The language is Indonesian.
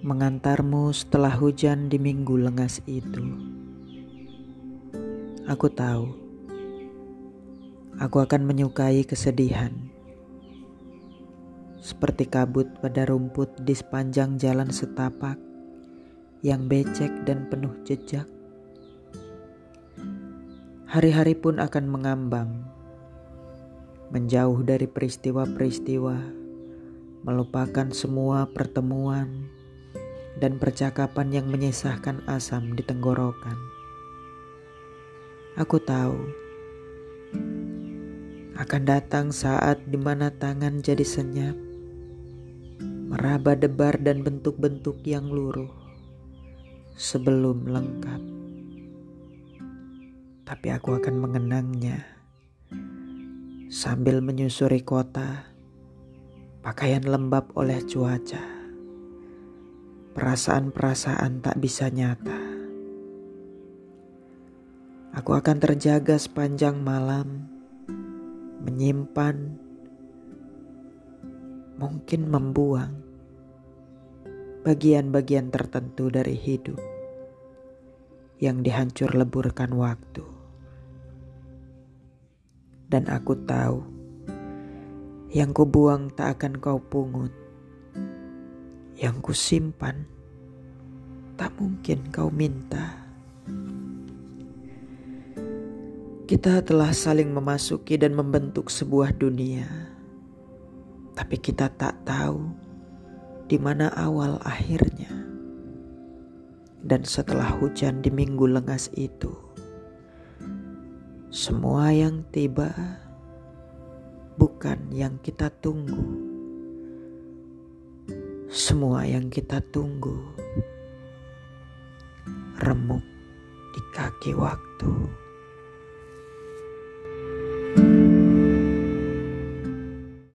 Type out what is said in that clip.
mengantarmu setelah hujan di minggu lengas itu. Aku tahu, aku akan menyukai kesedihan, seperti kabut pada rumput di sepanjang jalan setapak yang becek dan penuh jejak. Hari-hari pun akan mengambang, menjauh dari peristiwa-peristiwa, melupakan semua pertemuan dan percakapan yang menyisahkan asam di tenggorokan. Aku tahu akan datang saat di mana tangan jadi senyap, meraba debar dan bentuk-bentuk yang luruh sebelum lengkap. Tapi aku akan mengenangnya sambil menyusuri kota, pakaian lembab oleh cuaca perasaan-perasaan tak bisa nyata. Aku akan terjaga sepanjang malam, menyimpan, mungkin membuang bagian-bagian tertentu dari hidup yang dihancur leburkan waktu. Dan aku tahu yang kubuang tak akan kau pungut yang kusimpan tak mungkin kau minta. Kita telah saling memasuki dan membentuk sebuah dunia, tapi kita tak tahu di mana awal akhirnya. Dan setelah hujan di minggu lengas itu, semua yang tiba bukan yang kita tunggu semua yang kita tunggu remuk di kaki waktu.